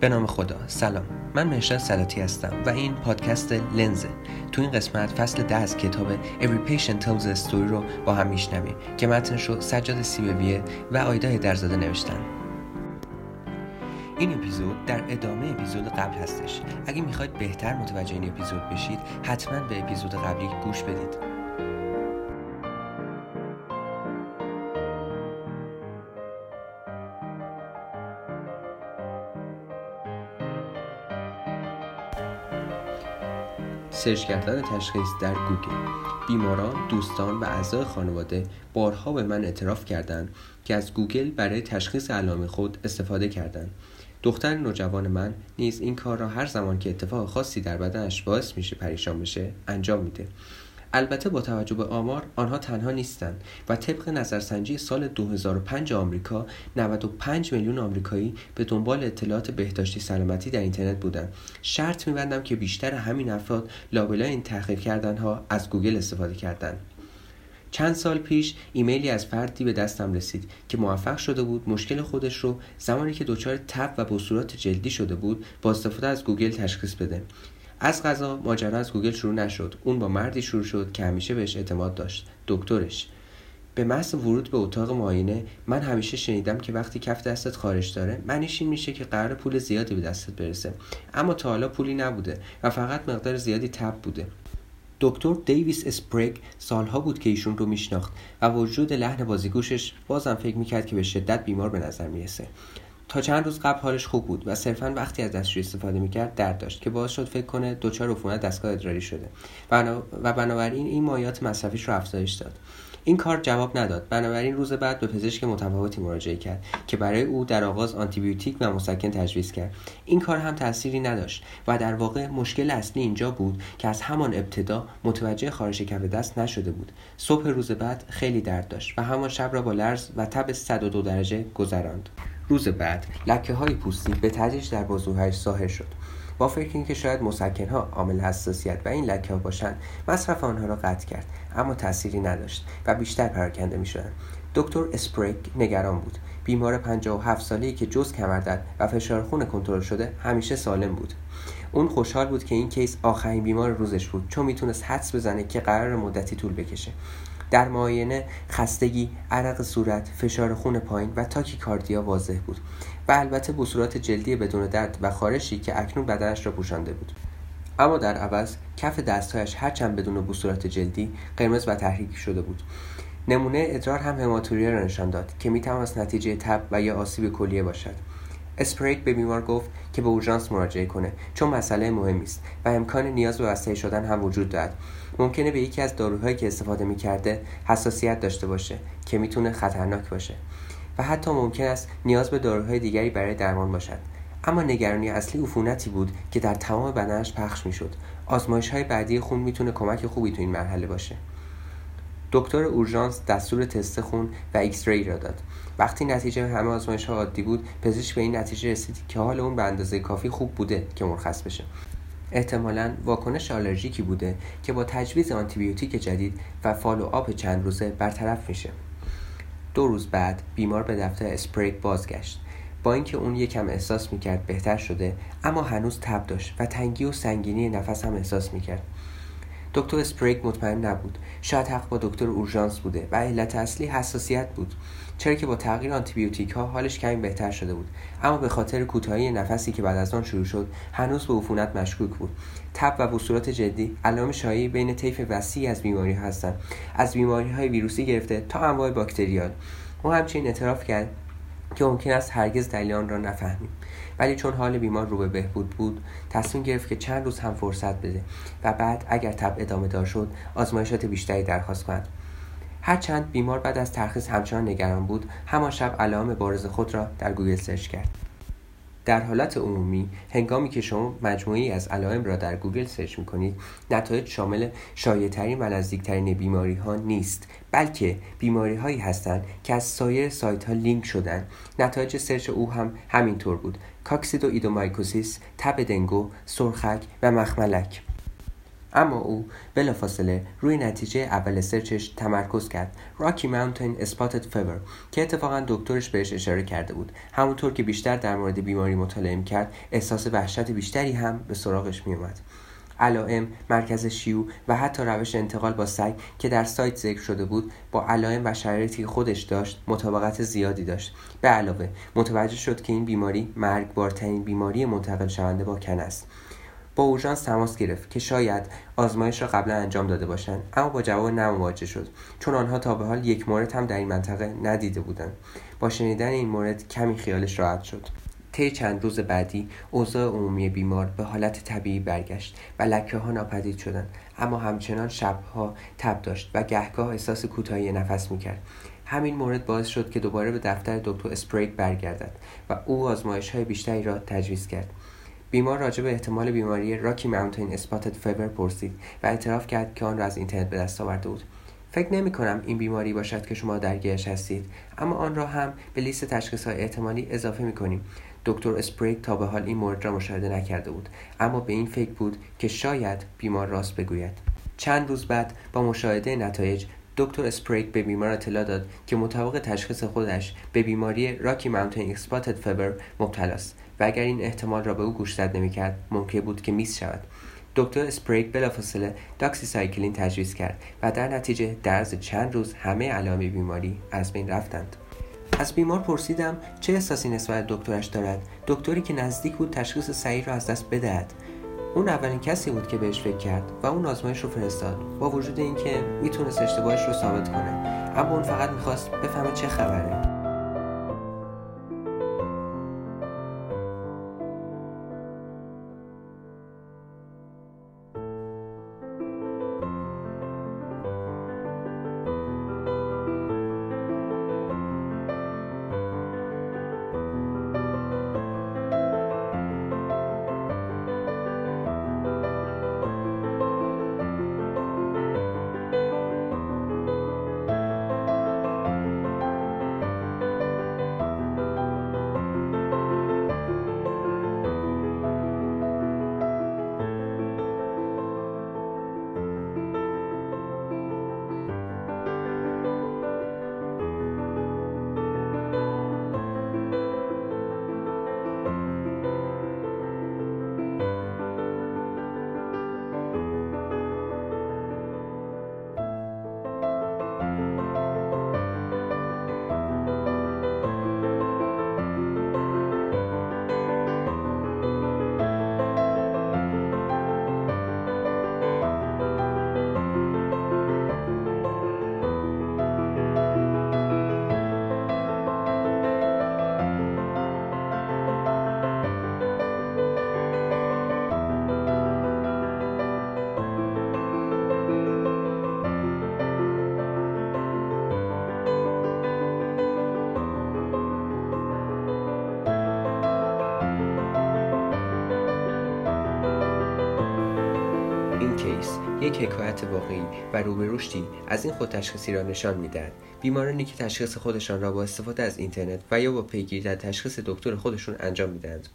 به نام خدا. سلام. من مهشاد سلاتی هستم و این پادکست لنزه. تو این قسمت فصل ده از کتاب Every Patient Tells a Story رو با هم میشنویم که متنش رو سجاد سیبویه و آیدا درزاده نوشتن. این اپیزود در ادامه اپیزود قبل هستش. اگه می‌خواید بهتر متوجه این اپیزود بشید حتما به اپیزود قبلی گوش بدید. search کردن تشخیص در گوگل بیماران، دوستان و اعضای خانواده بارها به من اعتراف کردند که از گوگل برای تشخیص علائم خود استفاده کردند. دختر نوجوان من نیز این کار را هر زمان که اتفاق خاصی در بدنش باعث میشه پریشان بشه انجام میده البته با توجه به آمار آنها تنها نیستند و طبق نظرسنجی سال 2005 آمریکا 95 میلیون آمریکایی به دنبال اطلاعات بهداشتی سلامتی در اینترنت بودند. شرط میبندم که بیشتر همین افراد لابلای این تحقیق کردنها از گوگل استفاده کردند. چند سال پیش ایمیلی از فردی به دستم رسید که موفق شده بود مشکل خودش رو زمانی که دچار تب و بثورات جلدی شده بود با استفاده از گوگل تشخیص بده. از قضا ماجرا از گوگل شروع نشد. اون با مردی شروع شد که همیشه بهش اعتماد داشت. دکترش. به محض ورود به اتاق معاینه من همیشه شنیدم که وقتی کف دستت خارش داره معنیش این میشه که قراره پول زیادی به دستت برسه. اما تا حالا پولی نبوده و فقط مقدار زیادی تب بوده. دکتر دیویس اسپریگ سالها بود که ایشون رو میشناخت و با وجود لحن بازیگوشش بازم فکر می‌کرد که به شدت بیمار به نظر می‌رسه. تا چند روز قبل حالش خوب بود و صرفا وقتی از دستشویی استفاده می‌کرد درد داشت که باعث شد فکر کنه دچار عفونت دستگاه ادراری شده. و بنابراین این مایعات مصرفیش رو افزایش داد. این کار جواب نداد. بنابراین روز بعد به پزشک متفاوتی مراجعه کرد که برای او در آغاز آنتیبیوتیک و مسکن تجویز کرد. این کار هم تأثیری نداشت و در واقع مشکل اصلی اینجا بود که از همان ابتدا متوجه خارش کف دست نشده بود. صبح روز بعد خیلی درد داشت و همان شب را با لرز و تب 102 درجه گذراند. روز بعد لکه های پوستی به تدریج در بازوهایش ظاهر شد. با فکر اینکه شاید مسکن ها عامل حساسیت و این لکه ها باشند مصرف آنها را قطع کرد اما تأثیری نداشت و بیشتر پراکنده می شدن. دکتر اسپریک نگران بود. بیمار 57 ساله‌ای که جز کمردرد و فشار خون کنترل شده همیشه سالم بود. اون خوشحال بود که این کیس آخرین بیمار روزش بود چون می‌تونست حدس بزنه که قرار مدتی طول بکشه. در معاینه خستگی عرق صورت فشار خون پایین و تاکیکاردیا واضح بود و البته بصورات جلدی بدون درد و خارشی که اکنون بدنش را پوشانده بود. اما در عوض کف دستهایش هرچند بدون بصورات جلدی قرمز و تحریک شده بود. نمونه ادرار هم هماتوریه را نشان داد که می‌تواند نتیجه تب و یا آسیب کلیه باشد. اسپریک به بیمار گفت که به اورژانس مراجعه کنه چون مسئله مهمی است و امکان نیاز به بستری شدن هم وجود دارد. ممکنه به یکی از داروهایی که استفاده می‌کرده حساسیت داشته باشه که می‌تونه خطرناک باشه و حتی ممکن است نیاز به داروهای دیگری برای درمان باشد. اما نگرانی اصلی عفونتی بود که در تمام بدنش پخش می‌شد. آزمایش های بعدی خون می‌تونه کمک خوبی تو این مرحله باشه. دکتر اورژانس دستور تست خون و X-ray را داد. وقتی نتیجه همه آزمایش ها عادی بود پزشک به این نتیجه رسید که حال اون به اندازه کافی خوب بوده که مرخص بشه. احتمالا واکنش آلرژیکی بوده که با تجویز آنتیبیوتیک جدید و follow up چند روزه برطرف میشه. دو روز بعد بیمار به دفتر اسپریک بازگشت. با اینکه اون یکم احساس می‌کرد بهتر شده اما هنوز تب داشت و تنگی و سنگینی نفس هم احساس می‌کرد. دکتر اسپریک مطمئن نبود. شاید حق با دکتر اورژانس بوده و علت اصلی حساسیت بود. چرا که با تغییر آنتیبیوتیک ها حالش کمی بهتر شده بود. اما به خاطر کوتاهی نفسی که بعد از آن شروع شد هنوز به عفونت مشکوک بود. تب و بثورات جلدی علائم شایعی بین طیف وسیعی از بیماری هستند. از بیماری های ویروسی گرفته تا انواع bacterial. او همچنین اعتراف کرد که ممکن است هرگز دلیل آن را نفهمیم. ولی چون حال بیمار رو به بهبود بود تصمیم گرفت که چند روز هم فرصت بده و بعد اگر تب ادامه دار شد آزمایشات بیشتری درخواست کند. هرچند بیمار بعد از ترخیص همچنان نگران بود همان شب علائم بارز خود را در گوگل search کرد. در حالت عمومی هنگامی که شما مجموعه‌ای از علائم را در گوگل search می کنید نتایج شامل شایعترین و نزدیکترین بیماری ها نیست. بلکه بیماری هایی هستند که از سایر سایت ها لینک شدن. نتایج search او هم همینطور بود. coccidioidomycosis تب دنگو سرخک و مخملک. اما او بلافاصله روی نتیجه اول search ش تمرکز کرد. Rocky Mountain spotted fever که اتفاقا دکترش بهش اشاره کرده بود. همونطور که بیشتر در مورد بیماری مطالعه کرد احساس وحشت بیشتری هم به سراغش میومد علائم مرکز شیوع و حتی روش انتقال با سگ که در سایت ذکر شده بود با علائم و شرایطی خودش داشت مطابقت زیادی داشت. به علاوه متوجه شد که این بیماری مرگبارترین بیماری منتقل شونده با کن است. با اورژانس تماس گرفت که شاید آزمایش را قبلا انجام داده باشند اما با جواب نمواجه شد. چون آنها تا به حال یک مورد هم در این منطقه ندیده بودند. با شنیدن این مورد کمی خیالش راحت شد. طی چند روز بعدی اوضاع عمومی بیمار به حالت طبیعی برگشت و لکه ها ناپدید شدند. اما همچنان شبها تب داشت و گهگاه احساس کوتاهی نفس می‌کرد. همین مورد باعث شد که دوباره به دفتر دکتر اسپریک برگردد و او آزمایش های بیشتری را تجویز کرد. بیمار راجع به احتمال بیماری Rocky Mountain spotted fever پرسید و اعتراف کرد که آن را از اینترنت به دست آورده بود. فکر نمی کنم این بیماری باشد که شما درگیرش هستید اما آن را هم به لیست تشخیص احتمالی اضافه می کنیم. دکتر اسپریک تا به حال این مورد را مشاهده نکرده بود. اما به این فکر بود که شاید بیمار راست بگوید. چند روز بعد با مشاهده نتایج دکتر اسپریک به بیمار اطلاع داد که مطابق تشخیص خودش به بیماری Rocky Mountain spotted fever مبتلا است و اگر این احتمال را به او گوشزد نمی‌کرد ممکن بود که miss شود. دکتر اسپریک بلافاصله doxycycline تجویز کرد و در نتیجه در چند روز همه علائم بیماری از بین رفتند. از بیمار پرسیدم چه احساسی نسبت دکترش دارد؟ دکتری که نزدیک بود تشخیص صحیح را از دست بدهد. اون اولین کسی بود که بهش فکر کرد و اون آزمایش رو فرستاد. با وجود اینکه می‌تونست اشتباهش رو ثابت کنه. اما اون فقط می‌خواست بفهمه چه خبره. یک حکایت واقعی و رو از این خودتشخیصی را نشان می‌دهد. بیمارانی که تشخیص خودشان را با استفاده از اینترنت و یا با پیگیری در تشخیص دکتر خودشون انجام می‌دهند.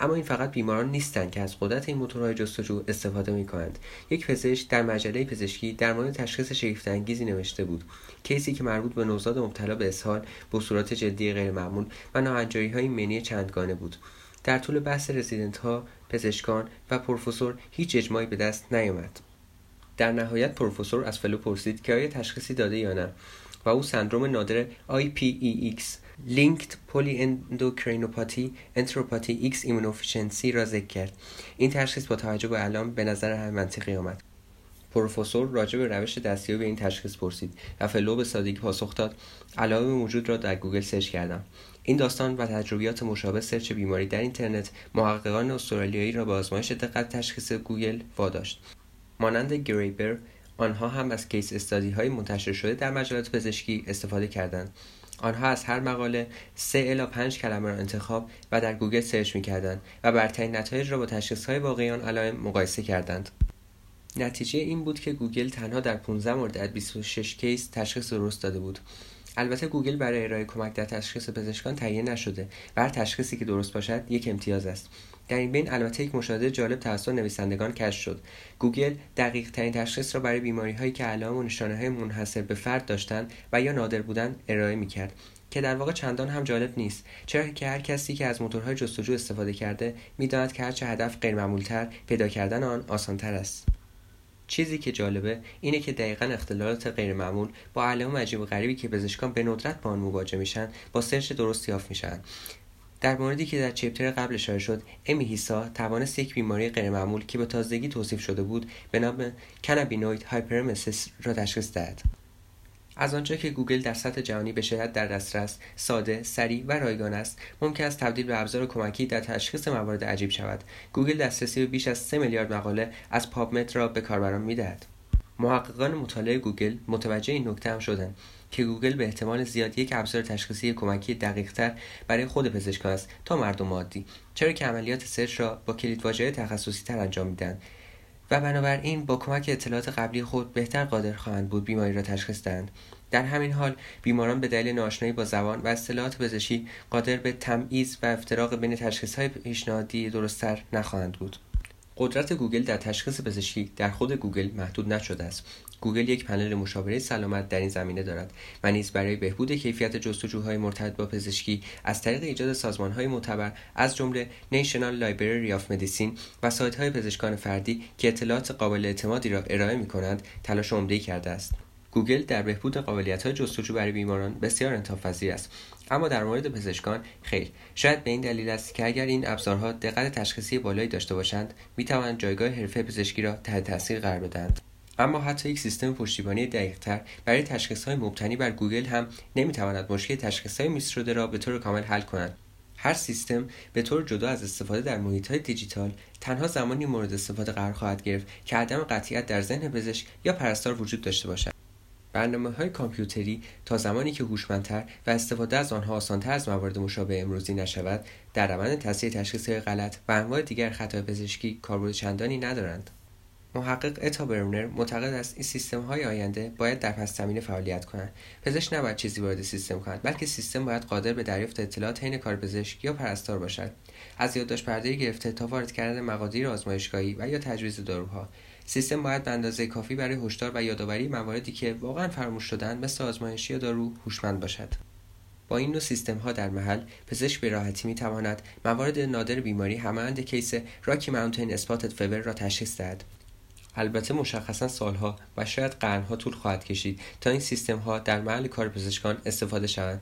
اما این فقط بیماران نیستند که از قدرت این موتورهای جستجو استفاده می کنند یک پزشک در مجله پزشکی در مورد تشخیص شگفت انگیزی نوشته بود. کیسی که مربوط به نوزاد مبتلا به اسهال با صورت جدی غیرمعمول و ناهنجاری های منی چندگانه بود. در طول بحث رزیدنت ها پزشکان و پروفسور هیچ اجماعی به دست نیامد. در نهایت پروفسور از fellow پرسید که آیا تشخیصی داده یا نه و او سندروم نادر IPEX Linked Polyendocrinopathy Enteropathy X Immunodeficiency را ذکر کرد. این تشخیص با توجه به علائم به نظر هم منطقی آمد. پروفسور راجع به روش دستیابی به این تشخیص پرسید و fellow به سادگی پاسخ داد. علائم موجود را در گوگل search کردم. این داستان و تجربیات مشابه search بیماری در اینترنت محققان استرالیایی را به آزمایش دقت تشخیص گوگل واداشت. مانند گریبر آنها هم از case study های منتشر شده در مجلات پزشکی استفاده کردند. آنها از هر مقاله سه الی پنج کلمه را انتخاب و در گوگل search می کردند و برترین نتایج را با تشخیص های واقعی آن علائم مقایسه کردند. نتیجه این بود که گوگل تنها در 15 مورد از 26 case تشخیص درست داده بود. البته گوگل برای ارائه کمک در تشخیص پزشکان تهیه نشده و هر تشخیصی که درست باشد یک امتیاز است. در این بین البته یک مشاهده جالب توسط نویسندگان کشف شد. گوگل دقیق ترین تشخیص را برای بیماری هایی که علائم و نشانه های منحصر به فرد داشتند و یا نادر بودند ارائه می کرد که در واقع چندان هم جالب نیست. چرا که هر کسی که از موتورهای جستجو استفاده کرده می‌داند که هرچه هدف غیرمعمولتر پیدا کردن آن آسانتر است. چیزی که جالبه اینه که دقیقا اختلالات غیرمعمول با علائم عجیب و غریبی که پزشکان به ندرت با آن مواجه میشن با search درست یافت میشن در موردی که در chapter قبل اشاره شد امی هیسا توانست یک بیماری غیرمعمول که به تازگی توصیف شده بود به نام cannabinoid hyperemesis را تشخیص دهد. از آنجا که گوگل در سطح جهانی به شدت در دسترس ساده سریع و رایگان است ممکن است تبدیل به ابزار کمکی در تشخیص موارد عجیب شود. گوگل دسترسی به بیش از 3 میلیارد مقاله از PubMed را به کاربران می‌دهد. محققان مطالعه گوگل متوجه این نکته هم شدند. که گوگل به احتمال زیاد یک ابزار تشخیصی کمکی دقیقتر برای خود پزشکان است تا مردم عادی. چرا که عملیات search را با کلیدواژه تخصصی تر انجام می‌دهند؟ و بنابراین با کمک اطلاعات قبلی خود بهتر قادر خواهند بود بیماری را تشخیص دهند. در همین حال بیماران به دلیل ناآشنایی با زبان و اصطلاحات پزشکی قادر به تمییز و افتراق بین تشخیصهای پیشنهادی درستتر نخواهند بود. قدرت گوگل در تشخیص پزشکی در خود گوگل محدود نشده است. گوگل یک پنل مشاوره سلامت در این زمینه دارد و نیز برای بهبود کیفیت جستجوهای مرتبط با پزشکی از طریق ایجاد سازمانهای معتبر از جمله National Library of Medicine و سایتهای پزشکان فردی که اطلاعات قابل اعتمادی را ارائه می کنند تلاش عمدهای کرده است. گوگل در بهبود قابلیت های جستجو برای بیماران بسیار انتخابپذیر است. اما در مورد پزشکان خیر. شاید به این دلیل است که اگر این ابزارها دقت تشخیصی بالایی داشته باشند می توانند جایگاه حرفه پزشکی را تحت تاثیر قرار بدهند. اما حتی یک سیستم پشتیبانی دقیقتر برای تشخیص های مبتنی بر گوگل هم نمی‌تواند مشکل تشخیص های میس شده را به طور کامل حل کند. هر سیستم به طور جدا از استفاده در محیط های دیجیتال تنها زمانی مورد استفاده قرار خواهد گرفت که عدم قطعیت در ذهن پزشک یا پرستار وجود داشته باشد. برنامه های کامپیوتری تا زمانی که هوشمندتر و استفاده از آنها آسانتر از موارد مشابه امروزی نشود در روند تصحیح تشخیص غلط و انواع دیگر خطای پزشکی کاربرد چندانی ندارند. محقق اتا برونر معتقد است این سیستم های آینده باید در پس زمینه فعالیت کنند. پزشک نباید چیزی وارد سیستم کند بلکه سیستم باید قادر به دریافت اطلاعات حین کار پزشک یا پرستار باشد. از یادداشت پرده گرفته تا وارد کردن مقادیر آزمایشگاهی و یا تجویز داروها. سیستم باید به اندازه کافی برای هشدار و یادآوری مواردی که واقعا فراموش شدن مثل آزمایش یا دارو هوشمند باشد. با این نوع سیستم ها در محل پزشک به راحتی می تواند موارد نادر بیماری همانند کیس راکی ماونتین اسپاتد فور را تشخیص دهد. البته مشخصا سالها و شاید قرنها طول خواهد کشید تا این سیستم ها در محل کار پزشکان استفاده شوند.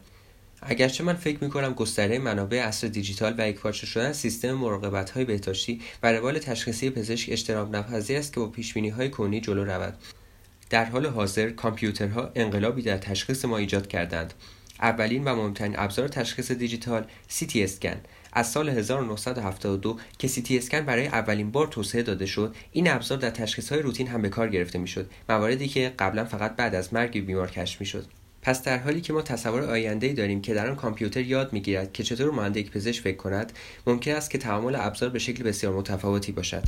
اگرچه من فکر می‌کنم گستره منابع اصر دیجیتال و یکپارچه شدن سیستم مراقبت های بهداشتی و روال تشخیصی پزشک اجتناب نپذیر است که با پیش های کنی جلو رود. در حال حاضر کامپیوترها انقلابی در تشخیص ما ایجاد کردند. اولین و مهمترین ابزار تشخیص دیجیتال تی اسکن. از سال 1972 که تی اسکن برای اولین بار توسعه داده شد این ابزار در تشخیص های روتین هم به کار گرفته می‌شد. مواردی که قبلا فقط بعد از مرگ بیمار کشف می‌شد. پس در حالی که ما تصور آینده ای داریم که در آن کامپیوتر یاد می‌گیرد که چطور مانند یک پزشک فکر کند ممکن است که تعامل ابزار به شکل بسیار متفاوتی باشد.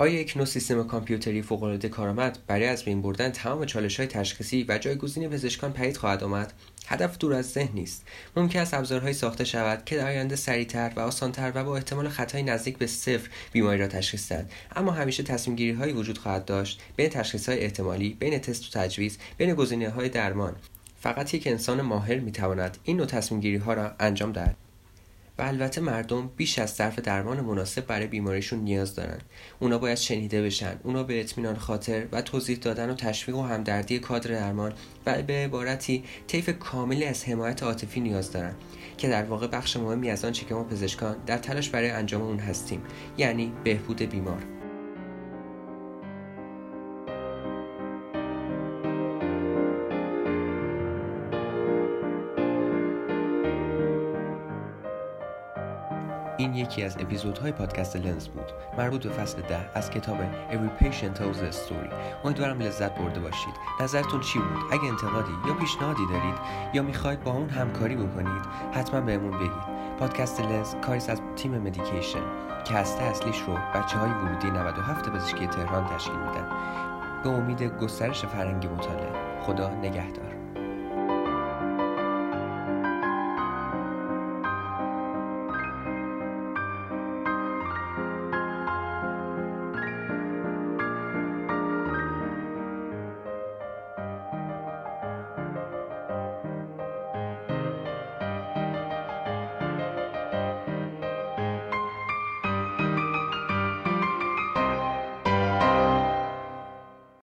آیا یک نوع سیستم کامپیوتری فوقالعاده کارآمد برای از بین بردن تمام چالش های تشخیصی و جایگزین پزشکان پدید خواهد آمد؟ هدف دور از ذهن نیست. ممکن است ابزارهایی ساخته شود که در آینده سریعتر و آسانتر و با احتمال خطای نزدیک به صفر بیماری را تشخیص دهد. اما همیشه تصمیم وجود خواهد داشت بین تشخیص های احتمالی بین تست و تجویز بین گزینه های درمان. فقط یک انسان ماهر می‌تواند این نوع تصمیم را انجام دهد. و البته مردم بیش از صرف درمان مناسب برای بیماریشون نیاز دارن. اونا باید شنیده بشن. اونا به اطمینان خاطر و توضیح دادن و تشویق و همدردی کادر درمان و به عبارتی طیف کاملی از حمایت عاطفی نیاز دارن که در واقع بخش مهمی از آنچه که ما پزشکان در تلاش برای انجام اون هستیم. یعنی بهبود بیمار. این یکی از اپیزودهای پادکست لنز بود. مربوط به فصل ده از کتاب Every Patient Tells a Story. امیدوارم لذت برده باشید. نظرتون چی بود؟ اگه انتقادی یا پیشنهادی دارید یا می‌خواید با اون همکاری بکنید حتما بهمون بگید. پادکست لنز کاری از تیم مدیکیشن که هسته اصلیش رو بچه های ورودی 97 پزشکی تهران تشکیل میدن. به امید گسترش فرهنگ مطالعه. خدا نگهدار.